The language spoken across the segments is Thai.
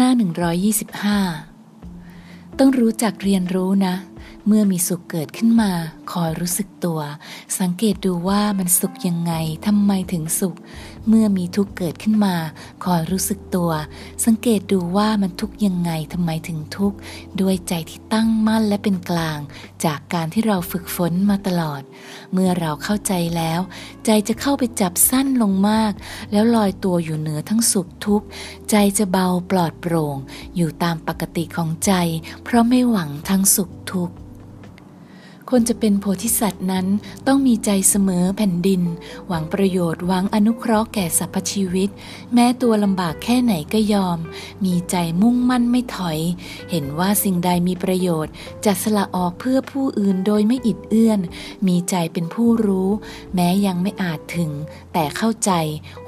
หน้า 125 ต้องรู้จักเรียนรู้นะ เมื่อมีสุขเกิดขึ้นมา คอยรู้สึกตัว สังเกตดูว่ามันสุขยังไงทำไมถึงสุข เมื่อมีทุกข์เกิดขึ้นมา คอยรู้สึกตัว สังเกตดูว่ามันทุกข์ยังไงทำไมถึงทุกข์ด้วยใจที่ตั้งมั่นและเป็นกลาง จากการที่เราฝึกฝนมาตลอด เมื่อเราเข้าใจแล้ว ใจจะเข้าไปจับสั้นลงมาก แล้วลอยตัวอยู่เหนือทั้งสุขทุกข์ใจจะเบาปลอดโปร่ง อยู่ตามปกติของใจ เพราะไม่หวังทั้งสุขทุกข์ คนจะเป็นโพธิสัตว์นั้นต้องมีใจเสมอแผ่นดิน หวังประโยชน์หวังอนุเคราะห์แก่สรรพชีวิต แม้ตัวลำบากแค่ไหนก็ยอม มีใจมุ่งมั่นไม่ถอย เห็นว่าสิ่งใดมีประโยชน์ จะสละออกเพื่อผู้อื่นโดยไม่อิดเอื้อน มีใจเป็นผู้รู้ แม้ยังไม่อาจถึง แต่เข้าใจ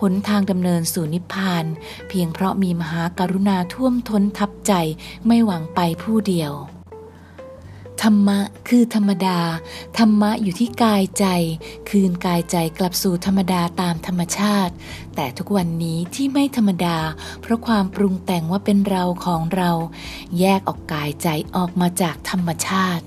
หนทางดำเนินสู่นิพพาน เพียงเพราะมีมหากรุณาท่วมท้นทับใจไม่หวังไปผู้เดียว ธรรมะคือธรรมดา ธรรมะอยู่ที่กายใจ คืนกายใจกลับสู่ธรรมดาตามธรรมชาติ แต่ทุกวันนี้ที่ไม่ธรรมดา เพราะความปรุงแต่งว่าเป็นเราของเรา แยกออกกายใจออกมาจากธรรมชาติ